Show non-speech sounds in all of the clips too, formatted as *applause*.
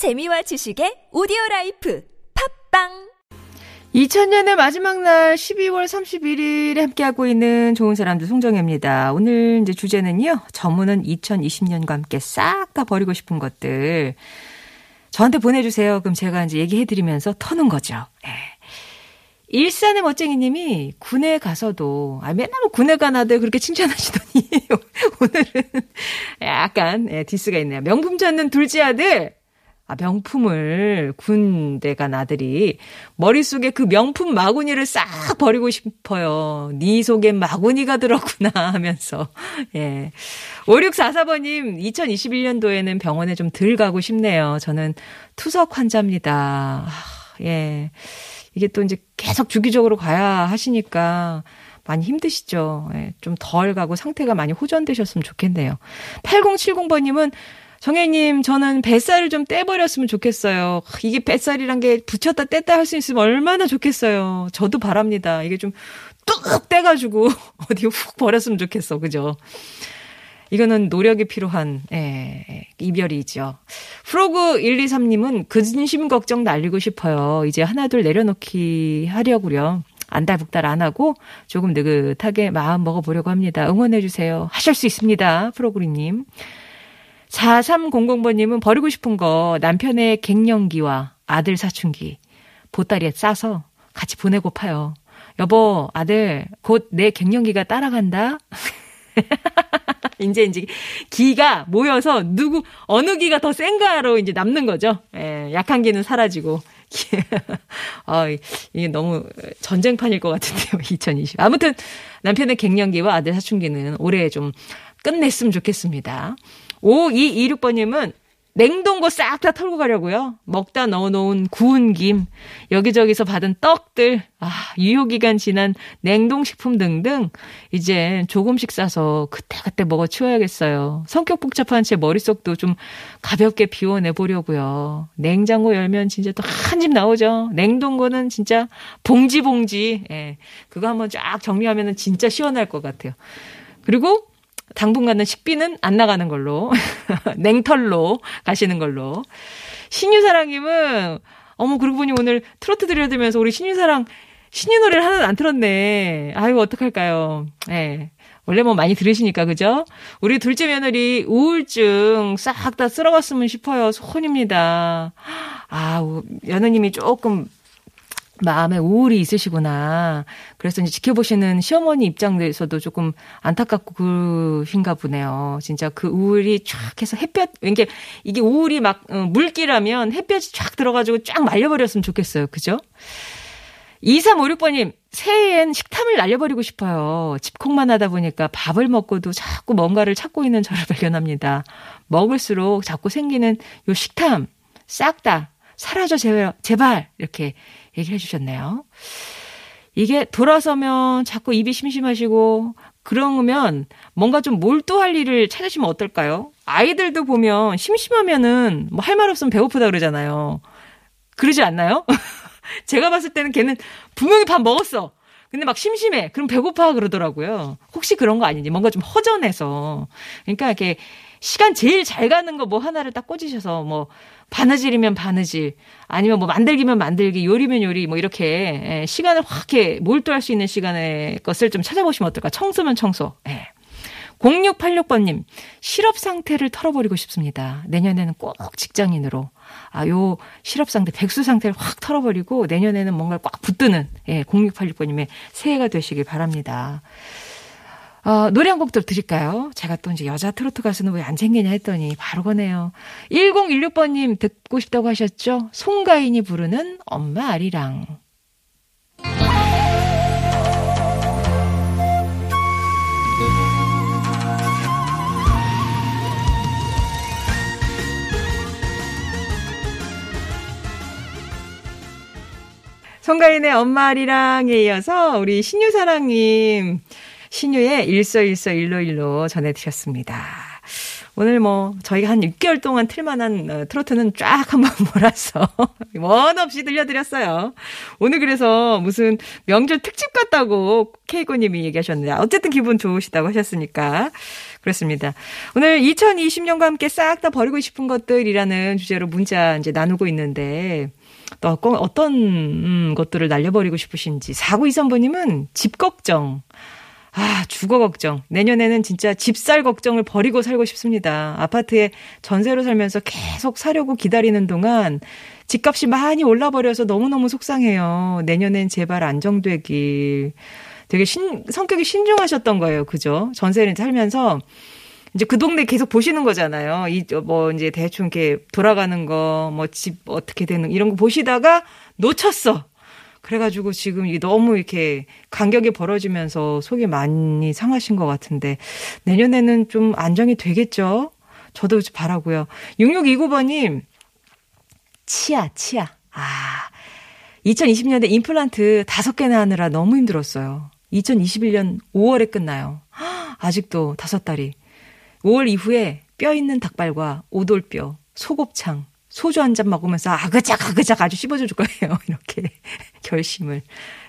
재미와 지식의 오디오 life 팟빵 2000년의 마지막 날 12월 31일에 함께하고 있는 좋은 사람들 송정혜입니다. 오늘 이제 주제는요. 전문은 2020년과 함께 싹 다 버리고 싶은 것들. 저한테 보내주세요. 그럼 제가 이제 얘기해드리면서 터는 거죠. 예. 일산의 멋쟁이님이 군에 가서도 아 맨날 뭐 군에 간 아들 그렇게 칭찬하시더니 *laughs* 오늘은 약간 예, 디스가 있네요. 명품 찾는 둘째 아들 아, 명품을 군대 간 아들이 머릿속에 그 명품 마구니를 싹 버리고 싶어요. 네 속엔 마구니가 들었구나 *laughs* 하면서. 예. 5644번님, 2021년도에는 병원에 좀 덜 가고 싶네요. 저는 투석 환자입니다. 아, 예. 이게 또 이제 계속 주기적으로 가야 하시니까 많이 힘드시죠. 예, 좀 덜 가고 상태가 많이 호전되셨으면 좋겠네요. 8070번님은 정혜님, 저는 뱃살을 좀 떼버렸으면 좋겠어요. 이게 뱃살이란 게 붙였다 뗐다 할 수 있으면 얼마나 좋겠어요. 저도 바랍니다. 이게 좀 뚝 떼가지고 *laughs* 어디 훅 버렸으면 좋겠어. 그죠? 이거는 노력이 필요한, 예, 이별이죠. 프로그 123님은 근심 걱정 날리고 싶어요. 이제 하나둘 내려놓기 하려고요. 안달복달 안 하고 조금 느긋하게 마음 먹어보려고 합니다. 응원해주세요. 하실 수 있습니다. 프로그리님. 4300번님은 버리고 싶은 거 남편의 갱년기와 아들 사춘기 보따리에 싸서 같이 보내고파요. 여보, 아들, 곧 내 갱년기가 따라간다? *laughs* 이제 이제 기가 모여서 누구 어느 기가 더 센가로 이제 남는 거죠. 예, 약한 기는 사라지고. *laughs* 아, 이게 너무 전쟁판일 것 같은데요. *laughs* 2020. 아무튼 남편의 갱년기와 아들 사춘기는 올해 좀 끝냈으면 좋겠습니다. 5226번님은 냉동고 싹 다 털고 가려고요. 먹다 넣어놓은 구운 김, 여기저기서 받은 떡들, 아, 유효기간 지난 냉동식품 등등, 이제 조금씩 싸서 그때그때 먹어 치워야겠어요. 성격 복잡한 제 머릿속도 좀 가볍게 비워내 보려고요. 냉장고 열면 진짜 또 한 집 나오죠. 냉동고는 진짜 봉지 봉지, 예. 그거 한번 쫙 정리하면 진짜 시원할 것 같아요. 그리고 당분간은 식비는 안 나가는 걸로. *laughs* 냉털로 가시는 걸로. 신유사랑님은, 어머, 그러고 보니 오늘 트로트 들려드리면서 우리 신유사랑, 신유 노래를 하나도 안 틀었네. 아유, 어떡할까요. 예. 네. 원래 뭐 많이 들으시니까, 그죠? 우리 둘째 며느리 우울증 싹 다 쓸어갔으면 싶어요. 소원입니다. 아, 며느님이 조금 마음에 우울이 있으시구나. 그래서 이제 지켜보시는 시어머니 입장에서도 조금 안타깝고 그신가 보네요. 진짜 그 우울이 쫙 해서 햇볕, 이게, 이게 우울이 막, 어, 물기라면 햇볕이 쫙 들어가지고 쫙 말려버렸으면 좋겠어요. 그죠? 2356번님, 새해엔 식탐을 날려버리고 싶어요. 집콕만 하다 보니까 밥을 먹고도 자꾸 뭔가를 찾고 있는 저를 *laughs* 발견합니다. 먹을수록 자꾸 생기는 요 식탐, 싹 다 사라져 제발, 제발, 이렇게 얘기를 해주셨네요. 이게 돌아서면 자꾸 입이 심심하시고 그러면 뭔가 좀 몰두할 일을 찾으시면 어떨까요? 아이들도 보면 심심하면은 뭐 할 말 없으면 배고프다 그러잖아요. 그러지 않나요? *laughs* 제가 봤을 때는 걔는 분명히 밥 먹었어. 근데 막 심심해. 그럼 배고파 그러더라고요. 혹시 그런 거 아닌지 뭔가 좀 허전해서. 그러니까 이렇게 시간 제일 잘 가는 거 뭐 하나를 딱 꽂으셔서 뭐 바느질이면 바느질 아니면 뭐 만들기면 만들기 요리면 요리 뭐 이렇게 예, 시간을 확 이렇게 몰두할 수 있는 시간의 것을 좀 찾아보시면 어떨까 청소면 청소 예. 0686번님, 실업 상태를 털어버리고 싶습니다. 내년에는 꼭 직장인으로. 아, 요 실업 상태, 백수 상태를 확 털어버리고 내년에는 뭔가를 꽉 붙드는, 예, 0686번님의 새해가 되시길 바랍니다. 어, 노래 한 곡도 드릴까요? 제가 또 이제 여자 트로트 가수는 왜안 생기냐 했더니 바로 거네요. 1016번님 듣고 싶다고 하셨죠? 송가인이 부르는 엄마 아리랑. 송가인의 엄마 아리랑에 이어서 우리 신유사랑님 신유의 일서일서 일로일로 전해드렸습니다. 오늘 뭐 저희가 한 6개월 동안 틀만한 어, 트로트는 쫙 한번 *laughs* 몰아서 원 없이 들려드렸어요. 오늘 그래서 무슨 명절 특집 같다고 케이코님이 얘기하셨는데 어쨌든 기분 좋으시다고 하셨으니까 그렇습니다. 오늘 2020년과 함께 싹 다 버리고 싶은 것들이라는 주제로 문자 이제 나누고 있는데 또 어떤 음, 것들을 날려버리고 싶으신지 4923번님은 집 걱정. 아, 주거 걱정. 내년에는 진짜 집살 걱정을 버리고 살고 싶습니다. 아파트에 전세로 살면서 계속 사려고 기다리는 동안 집값이 많이 올라버려서 너무너무 속상해요. 내년엔 제발 안정되길. 되게 신, 성격이 신중하셨던 거예요. 그죠? 전세를 살면서 이제 그 동네 계속 보시는 거잖아요. 이, 뭐, 이제 대충 이렇게 돌아가는 거, 뭐, 집 어떻게 되는, 이런 거 보시다가 놓쳤어. 그래가지고 지금 이 너무 이렇게 간격이 벌어지면서 속이 많이 상하신 것 같은데 내년에는 좀 안정이 되겠죠? 저도 바라고요. 6629번님, 치아, 치아. 아, 2020년에 임플란트 다섯 개나 하느라 너무 힘들었어요. 2021년 5월에 끝나요. 아직도 다섯 달이. 5월 이후에 뼈 있는 닭발과 오돌뼈, 소곱창, 소주 한 잔 먹으면서 아그작 아그작 아주 씹어줄 거예요. *laughs* 이렇게 결심을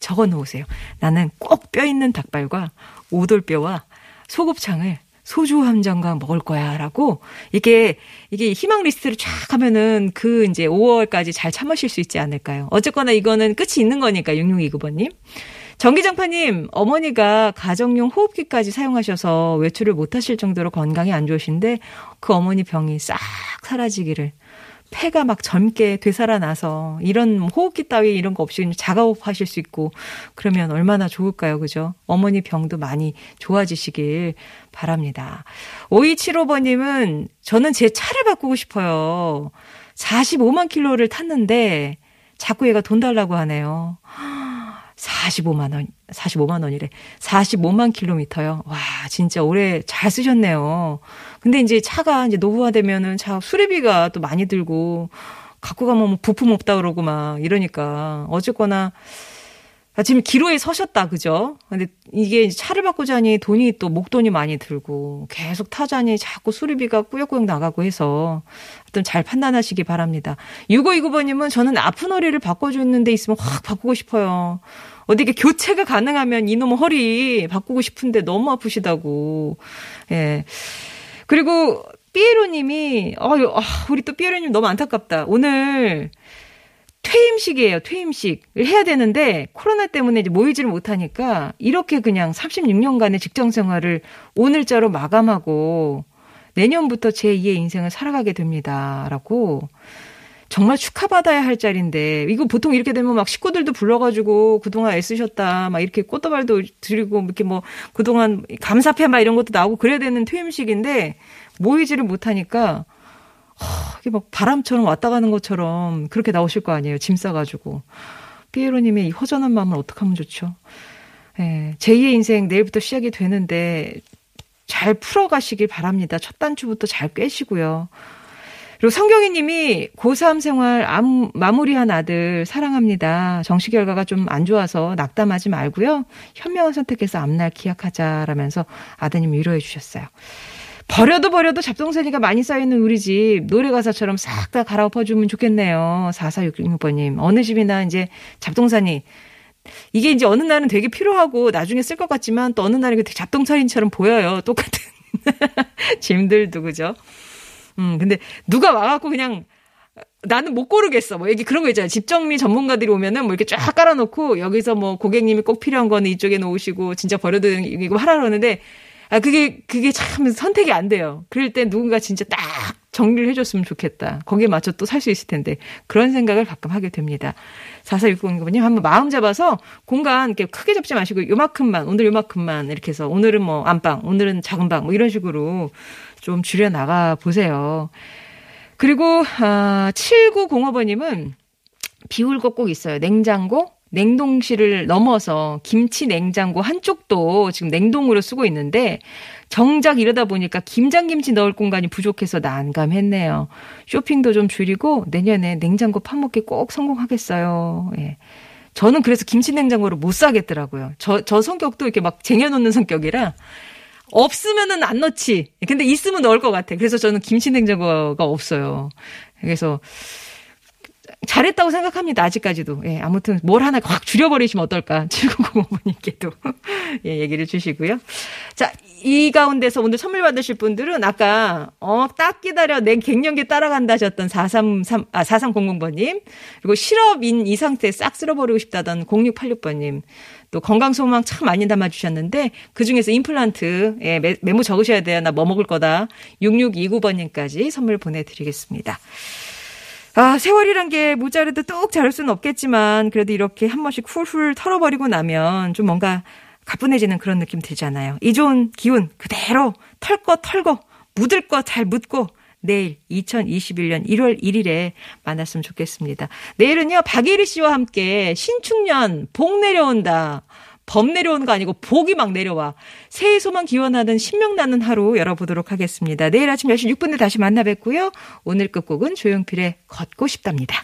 적어 놓으세요. 나는 꼭 뼈 있는 닭발과 오돌뼈와 소곱창을 소주 한 잔과 먹을 거야. 라고, 이게, 이게 희망 리스트를 쫙 하면은 그 이제 5월까지 잘 참으실 수 있지 않을까요? 어쨌거나 이거는 끝이 있는 거니까, 6629번님. 전기장파님, 어머니가 가정용 호흡기까지 사용하셔서 외출을 못 하실 정도로 건강이 안 좋으신데 그 어머니 병이 싹 사라지기를 폐가 막 젊게 되살아나서 이런 호흡기 따위 이런 거 없이 자가호흡 하실 수 있고 그러면 얼마나 좋을까요? 그죠? 어머니 병도 많이 좋아지시길 바랍니다. 5275번님은 저는 제 차를 바꾸고 싶어요. 45만 킬로를 탔는데 자꾸 얘가 돈 달라고 하네요. 45만 원, 45만 원이래. 45만 킬로미터요. 와, 진짜 오래 잘 쓰셨네요. 근데 이제 차가 이제 노후화되면은 차 수리비가 또 많이 들고 갖고 가면 뭐 부품 없다 그러고 막 이러니까 어쨌거나 아, 지금 기로에 서셨다, 그죠? 근데 이게 차를 바꾸자니 돈이 또 목돈이 많이 들고 계속 타자니 자꾸 수리비가 꾸역꾸역 나가고 해서 하여튼 잘 판단하시기 바랍니다. 6529번님은 저는 아픈 허리를 바꿔주는 데 있으면 확 바꾸고 싶어요. 어디 이게 교체가 가능하면 이놈 허리 바꾸고 싶은데 너무 아프시다고. 예. 그리고 삐에로님이, 어, 아, 우리 또 삐에로님 너무 안타깝다. 오늘 퇴임식이에요. 퇴임식을 해야 되는데 코로나 때문에 이제 모이지를 못하니까 이렇게 그냥 36년간의 직장 생활을 오늘자로 마감하고 내년부터 제 2의 인생을 살아가게 됩니다라고 정말 축하받아야 할 자리인데 이거 보통 이렇게 되면 막 식구들도 불러가지고 그동안 애쓰셨다 막 이렇게 꽃다발도 드리고 이렇게 뭐 그동안 감사패 막 이런 것도 나오고 그래야 되는 퇴임식인데 모이지를 못하니까 이게 막 바람처럼 왔다 가는 것처럼 그렇게 나오실 거 아니에요. 짐 싸가지고. 피에로님의 이 허전한 마음을 어떻게 하면 좋죠? 예, 제2의 인생 내일부터 시작이 되는데 잘 풀어가시길 바랍니다. 첫 단추부터 잘 꿰시고요. 그리고 성경희 님이 고3 생활 암, 마무리한 아들 사랑합니다. 정시 결과가 좀 안 좋아서 낙담하지 말고요. 현명한 선택해서 앞날 기약하자라면서 아드님 위로해 주셨어요. 버려도 버려도 잡동사니가 많이 쌓여있는 우리 집 노래 가사처럼 싹 다 갈아엎어주면 좋겠네요. 4466번님. 어느 집이나 이제 잡동사니 이게 이제 어느 날은 되게 필요하고 나중에 쓸 것 같지만 또 어느 날은 잡동사니처럼 보여요. 똑같은 *laughs* 짐들도 그죠? 음 근데 누가 와갖고 그냥 나는 못 고르겠어. 뭐, 여기 그런 거 있잖아요. 집 정리 전문가들이 오면은 뭐 이렇게 쫙 깔아놓고 여기서 뭐 고객님이 꼭 필요한 거는 이쪽에 놓으시고 진짜 버려도 되는 이거 하라 그러는데 아, 그게, 그게 참 선택이 안 돼요. 그럴 때 누군가 진짜 딱 정리를 해줬으면 좋겠다. 거기에 맞춰 또 살 수 있을 텐데. 그런 생각을 가끔 하게 됩니다. 4460번님 한번 마음 잡아서 공간 이렇게 크게 잡지 마시고 요만큼만, 오늘 요만큼만 이렇게 해서 오늘은 뭐 안방, 오늘은 작은 방, 뭐 이런 식으로 좀 줄여 나가 보세요. 그리고, 아, 7905번님은 비울 것 꼭 있어요. 냉장고, 냉동실을 넘어서 김치 냉장고 한쪽도 지금 냉동으로 쓰고 있는데 정작 이러다 보니까 김장김치 넣을 공간이 부족해서 난감했네요. 쇼핑도 좀 줄이고 내년에 냉장고 파먹기 꼭 성공하겠어요. 예. 저는 그래서 김치 냉장고를 못 사겠더라고요. 저, 저 성격도 이렇게 막 쟁여놓는 성격이라 없으면은 안 넣지. 근데 있으면 넣을 것 같아. 그래서 저는 김치 냉장고가 없어요. 그래서 잘했다고 생각합니다. 아직까지도. 예, 아무튼 뭘 하나 확 줄여버리시면 어떨까. *laughs* 7905번님께도 예, 얘기를 주시고요. 자, 이 가운데서 오늘 선물 받으실 분들은 아까 어 딱 기다려 내 갱년기 따라간다 하셨던 433 아 4300번님 그리고 실업인 이 상태 싹 쓸어버리고 싶다던 0686번님 또 건강 소망 참 많이 담아주셨는데 그중에서 임플란트 예, 메, 메모 적으셔야 돼요 나 뭐 먹을 거다 6629번님까지 선물 보내드리겠습니다. 아, 세월이란 게 모자라도 뚝 자를 수는 없겠지만 그래도 이렇게 한 번씩 훌훌 털어버리고 나면 좀 뭔가 가뿐해지는 그런 느낌 들잖아요. 이 좋은 기운 그대로 털거 털고 묻을 거 잘 묻고 내일 2021년 1월 1일에 만났으면 좋겠습니다. 내일은요, 박예리 씨와 함께 신축년 복 내려온다. 범 내려오는 거 아니고 복이 막 내려와. 새해 소망 기원하는 신명 나는 하루 열어보도록 하겠습니다. 내일 아침 10시 6분에 다시 만나 뵙고요. 오늘 끝곡은 조용필의 걷고 싶답니다.